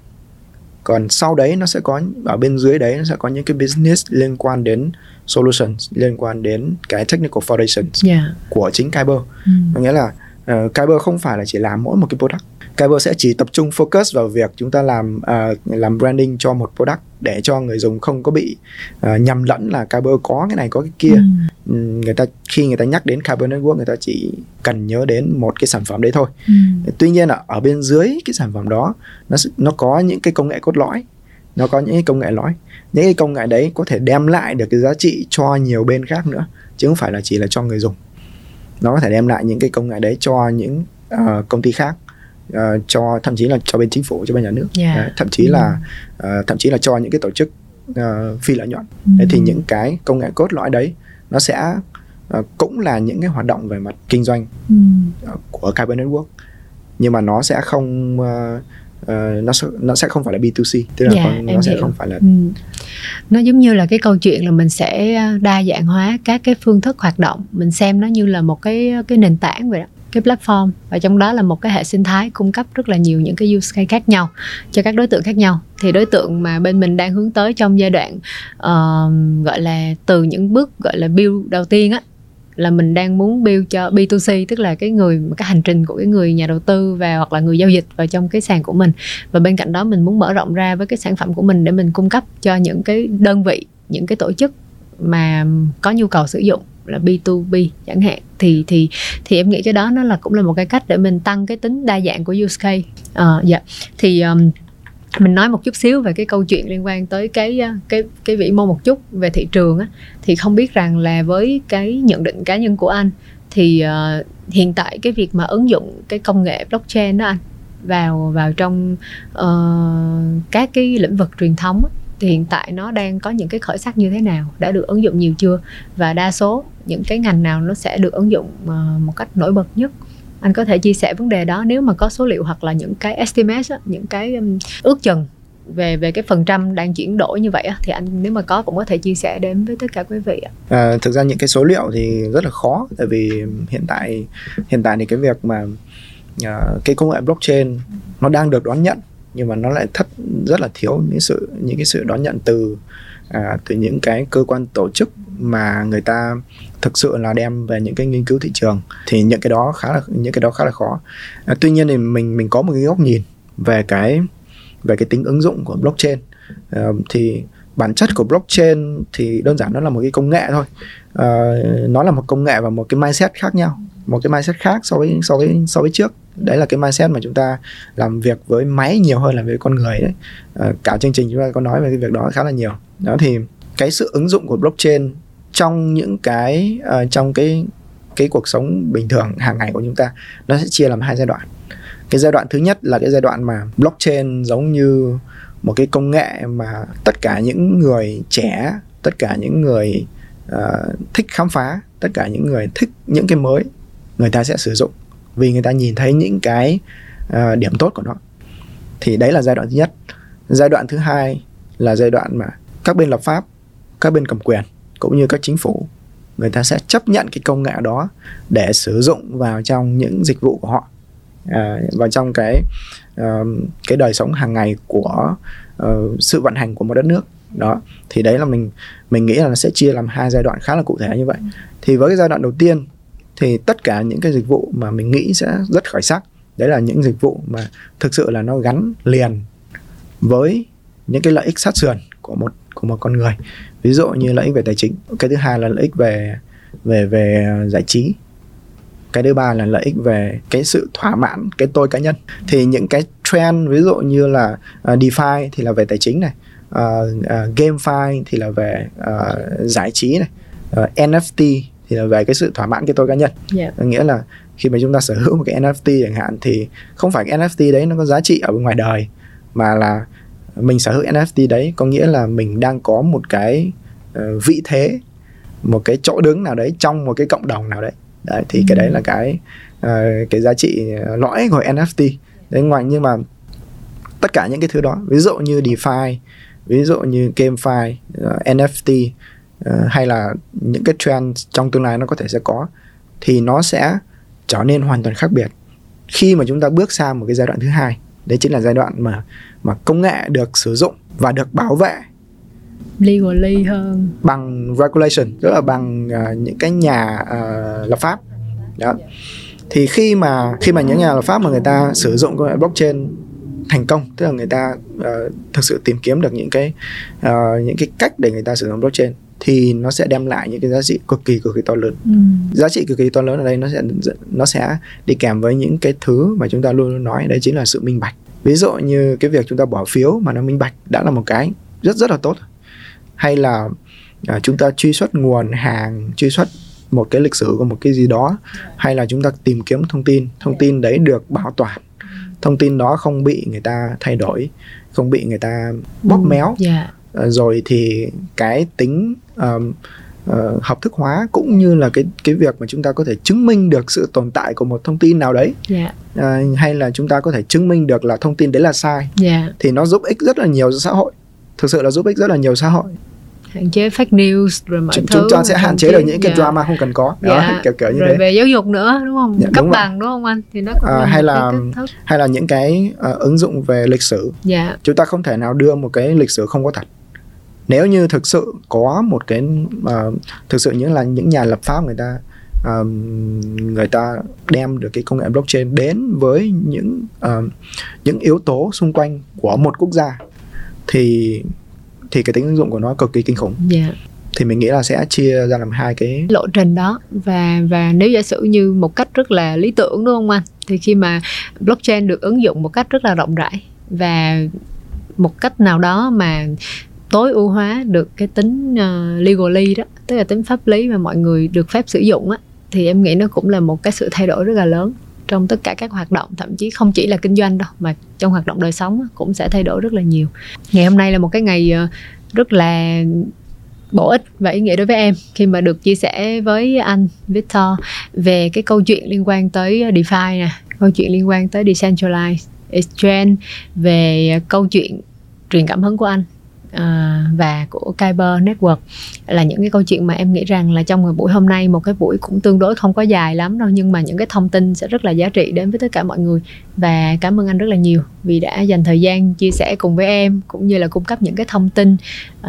Speaker 2: còn sau đấy nó sẽ có ở bên dưới đấy nó sẽ có những cái business liên quan đến solutions liên quan đến cái technical foundations
Speaker 1: yeah.
Speaker 2: của chính Kyber
Speaker 1: ừ.
Speaker 2: có nghĩa là uh, Kyber không phải là chỉ làm mỗi một cái product Kyber sẽ chỉ tập trung focus vào việc chúng ta làm uh, làm branding cho một product để cho người dùng không có bị uh, nhầm lẫn là Kyber có cái này có cái kia. Ừ. người ta khi người ta nhắc đến Kyber Network người ta chỉ cần nhớ đến một cái sản phẩm đấy thôi. Ừ. tuy nhiên là ở bên dưới cái sản phẩm đó nó nó có những cái công nghệ cốt lõi nó có những cái công nghệ lõi. Những cái công nghệ đấy có thể đem lại được cái giá trị cho nhiều bên khác nữa chứ không phải là chỉ là cho người dùng. Nó có thể đem lại những cái công nghệ đấy cho những uh, công ty khác uh, cho thậm chí là cho bên chính phủ cho bên nhà nước
Speaker 1: yeah. Dạ.
Speaker 2: đấy, thậm chí mm. là uh, thậm chí là cho những cái tổ chức uh, phi lợi nhuận mm. đấy, thì những cái công nghệ cốt lõi đấy nó sẽ uh, cũng là những cái hoạt động về mặt kinh doanh uh, của Carbon Network nhưng mà nó sẽ không uh, uh, nó sẽ nó sẽ không phải là B2C tức là
Speaker 1: yeah,
Speaker 2: con, nó sẽ hiểu. không phải là
Speaker 1: ừ. nó giống như là cái câu chuyện là mình sẽ đa dạng hóa các cái phương thức hoạt động mình xem nó như là một cái cái nền tảng vậy đó cái platform. Và trong đó là một cái hệ sinh thái cung cấp rất là nhiều những cái use case khác nhau cho các đối tượng khác nhau. Thì đối tượng mà bên mình đang hướng tới trong giai đoạn uh, gọi là từ những bước gọi là build đầu tiên á là mình đang muốn build cho B2C tức là cái người cái hành trình của cái người nhà đầu tư và hoặc là người giao dịch vào trong cái sàn của mình. Và bên cạnh đó mình muốn mở rộng ra với cái sản phẩm của mình để mình cung cấp cho những cái đơn vị những cái tổ chức mà có nhu cầu sử dụng là B2B chẳng hạn thì thì thì em nghĩ cái đó nó là cũng là một cái cách để mình tăng cái tính đa dạng của use case. Uh, dạ. Thì um, mình nói một chút xíu về cái câu chuyện liên quan tới cái cái cái vĩ mô một chút về thị trường á. Thì không biết rằng là với cái nhận định cá nhân của anh thì uh, hiện tại cái việc mà ứng dụng cái công nghệ blockchain đó anh vào vào trong uh, các cái lĩnh vực truyền thống thì hiện tại nó đang có những cái khởi sắc như thế nào đã được ứng dụng nhiều chưa? Và đa số những cái ngành nào nó sẽ được ứng dụng ờ, một cách nổi bật nhất? Anh có thể chia sẻ vấn đề đó nếu mà có số liệu hoặc là những cái estimate á, những cái ước chừng về về cái phần trăm đang chuyển đổi như vậy á, thì anh nếu mà có cũng có thể chia sẻ đến với tất cả quý vị ạ.
Speaker 2: À, thực ra những cái số liệu thì rất là khó tại vì hiện tại hiện tại thì cái việc mà uh, cái công nghệ blockchain nó đang được đón nhận nhưng mà nó lại thất rất là thiếu những sự những cái sự đón nhận từ à, từ những cái cơ quan tổ chức mà người ta thực sự là đem về những cái nghiên cứu thị trường. Thì những cái đó khá là những cái đó khá là khó. À, tuy nhiên thì mình mình có một cái góc nhìn về cái về cái tính ứng dụng của blockchain. À, thì bản chất của blockchain thì đơn giản nó là một cái công nghệ thôi. À, nó là một công nghệ và một cái mindset khác nhau một cái mindset khác so với so với so với trước đấy là cái mindset mà chúng ta làm việc với máy nhiều hơn là với con người đấy. À, cả chương trình chúng ta có nói về cái việc đó khá là nhiều. Đó thì cái sự ứng dụng của blockchain trong những cái uh, trong cái cái cuộc sống bình thường hàng ngày của chúng ta nó sẽ chia làm hai giai đoạn. Cái giai đoạn thứ nhất là cái giai đoạn mà blockchain giống như một cái công nghệ mà tất cả những người trẻ tất cả những người uh, thích khám phá tất cả những người thích những cái mới người ta sẽ sử dụng vì người ta nhìn thấy những cái uh, điểm tốt của nó. Thì đấy là giai đoạn thứ nhất. Giai đoạn thứ hai là giai đoạn mà các bên lập pháp các bên cầm quyền cũng như các chính phủ người ta sẽ chấp nhận cái công nghệ đó để sử dụng vào trong những dịch vụ của họ. À, vào trong cái uh, cái đời sống hàng ngày của uh, sự vận hành của một đất nước. Đó thì đấy là mình mình nghĩ là nó sẽ chia làm hai giai đoạn khá là cụ thể như vậy. Thì với cái giai đoạn đầu tiên thì tất cả những cái dịch vụ mà mình nghĩ sẽ rất khởi sắc đấy là những dịch vụ mà thực sự là nó gắn liền với những cái lợi ích sát sườn của một của một con người. Ví dụ như lợi ích về tài chính cái thứ hai là lợi ích về về về giải trí. Cái thứ ba là lợi ích về cái sự thỏa mãn cái tôi cá nhân. Thì những cái trend ví dụ như là uh, DeFi thì là về tài chính này uh, uh, GameFi thì là về uh, giải trí này uh, NFT thì là về cái sự thỏa mãn cái tôi cá nhân
Speaker 1: yeah.
Speaker 2: nghĩa là khi mà chúng ta sở hữu một cái NFT chẳng hạn thì không phải cái NFT đấy nó có giá trị ở bên ngoài đời mà là mình sở hữu NFT đấy có nghĩa là mình đang có một cái uh, vị thế một cái chỗ đứng nào đấy trong một cái cộng đồng nào đấy đấy thì ừ. cái đấy là cái uh, cái giá trị lõi của NFT đấy ngoài nhưng mà tất cả những cái thứ đó ví dụ như DeFi ví dụ như GameFi uh, NFT hay là những cái trend trong tương lai nó có thể sẽ có thì nó sẽ trở nên hoàn toàn khác biệt. Khi mà chúng ta bước sang một cái giai đoạn thứ hai đấy chính là giai đoạn mà mà công nghệ được sử dụng và được bảo vệ
Speaker 1: legally hơn.
Speaker 2: bằng regulation tức là bằng uh, những cái nhà uh, lập pháp. Đó. Thì khi mà khi mà những nhà lập pháp mà người ta sử dụng công nghệ blockchain thành công tức là người ta uh, thực sự tìm kiếm được những cái uh, những cái cách để người ta sử dụng blockchain thì nó sẽ đem lại những cái giá trị cực kỳ cực kỳ to lớn. Ừ. giá trị cực kỳ to lớn ở đây nó sẽ nó sẽ đi kèm với những cái thứ mà chúng ta luôn luôn nói đấy chính là sự minh bạch. Ví dụ như cái việc chúng ta bỏ phiếu mà nó minh bạch đã là một cái rất rất là tốt. Hay là uh, chúng ta truy xuất nguồn hàng truy xuất một cái lịch sử của một cái gì đó hay là chúng ta tìm kiếm thông tin thông tin đấy được bảo toàn. Thông tin đó không bị người ta thay đổi không bị người ta bóp ừ, méo. yeah. Dạ. rồi thì cái tính um, uh, hợp thức hóa cũng như là cái cái việc mà chúng ta có thể chứng minh được sự tồn tại của một thông tin nào đấy yeah. Dạ. uh, hay là chúng ta có thể chứng minh được là thông tin đấy là sai yeah. Dạ. thì nó giúp ích rất là nhiều cho xã hội thực sự là giúp ích rất là nhiều xã hội
Speaker 1: hạn chế fake news rồi mọi
Speaker 2: chúng,
Speaker 1: thứ
Speaker 2: chúng ta sẽ hạn chế được những cái yeah. drama không cần có đó yeah. kiểu kiểu như
Speaker 1: rồi
Speaker 2: thế
Speaker 1: về giáo dục nữa đúng không yeah, cấp đúng bằng đúng không anh thì nó cũng à,
Speaker 2: hay là hay là những cái uh, ứng dụng về lịch sử yeah. chúng ta không thể nào đưa một cái lịch sử không có thật nếu như thực sự có một cái uh, thực sự những là những nhà lập pháp người ta uh, người ta đem được cái công nghệ blockchain đến với những uh, những yếu tố xung quanh của một quốc gia thì thì cái tính ứng dụng của nó cực kỳ kinh khủng. Yeah dạ. thì mình nghĩ là sẽ chia ra làm hai cái
Speaker 1: lộ trình đó và và nếu giả sử như một cách rất là lý tưởng đúng không anh thì khi mà blockchain được ứng dụng một cách rất là rộng rãi và một cách nào đó mà tối ưu hóa được cái tính uh, legally đó tức là tính pháp lý mà mọi người được phép sử dụng á thì em nghĩ nó cũng là một cái sự thay đổi rất là lớn trong tất cả các hoạt động thậm chí không chỉ là kinh doanh đâu mà trong hoạt động đời sống cũng sẽ thay đổi rất là nhiều. Ngày hôm nay là một cái ngày ờ, rất là bổ ích và ý nghĩa đối với em khi mà được chia sẻ với anh Victor về cái câu chuyện liên quan tới ờ, DeFi nè câu chuyện liên quan tới decentralized exchange về câu chuyện truyền cảm hứng của anh uh, và của Kyber Network là những cái câu chuyện mà em nghĩ rằng là trong buổi hôm nay một cái buổi cũng tương đối không có dài lắm đâu nhưng mà những cái thông tin sẽ rất là giá trị đến với tất cả mọi người. Và cảm ơn anh rất là nhiều vì đã dành thời gian chia sẻ cùng với em cũng như là cung cấp những cái thông tin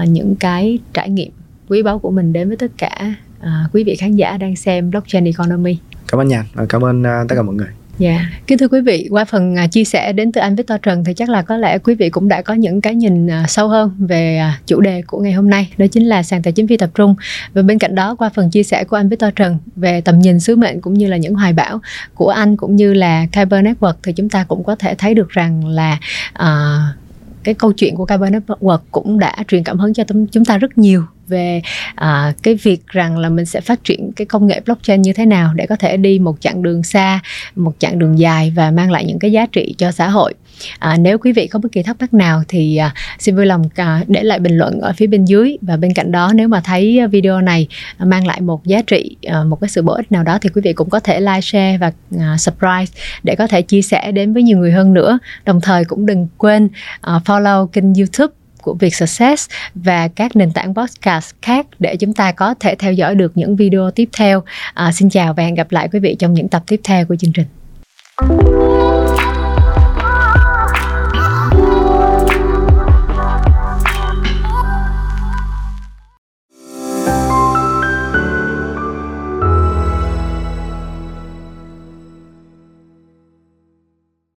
Speaker 1: uh, những cái trải nghiệm quý báu của mình đến với tất cả uh, quý vị khán giả đang xem blockchain economy.
Speaker 2: Cảm ơn nhàn và cảm ơn uh, tất cả mọi người.
Speaker 1: Dạ, yeah. kính thưa quý vị, qua phần à, chia sẻ đến từ anh Victor Trần thì chắc là có lẽ quý vị cũng đã có những cái nhìn à, sâu hơn về à, chủ đề của ngày hôm nay, đó chính là sàn tài chính phi tập trung. Và bên cạnh đó qua phần chia sẻ của anh Victor Trần về tầm nhìn sứ mệnh cũng như là những hoài bão của anh cũng như là Kyber Network thì chúng ta cũng có thể thấy được rằng là uh, cái câu chuyện của Carbon Network cũng đã truyền cảm hứng cho chúng ta rất nhiều về à, cái việc rằng là mình sẽ phát triển cái công nghệ blockchain như thế nào để có thể đi một chặng đường xa một chặng đường dài và mang lại những cái giá trị cho xã hội. À, nếu quý vị có bất kỳ thắc mắc nào thì à, xin vui lòng à, để lại bình luận ở phía bên dưới. Và bên cạnh đó nếu mà thấy video này mang lại một giá trị à, một cái sự bổ ích nào đó thì quý vị cũng có thể like share và à, subscribe để có thể chia sẻ đến với nhiều người hơn nữa. Đồng thời cũng đừng quên à, follow kênh youtube của Việt Success và các nền tảng podcast khác để chúng ta có thể theo dõi được những video tiếp theo. À, xin chào và hẹn gặp lại quý vị trong những tập tiếp theo của chương trình.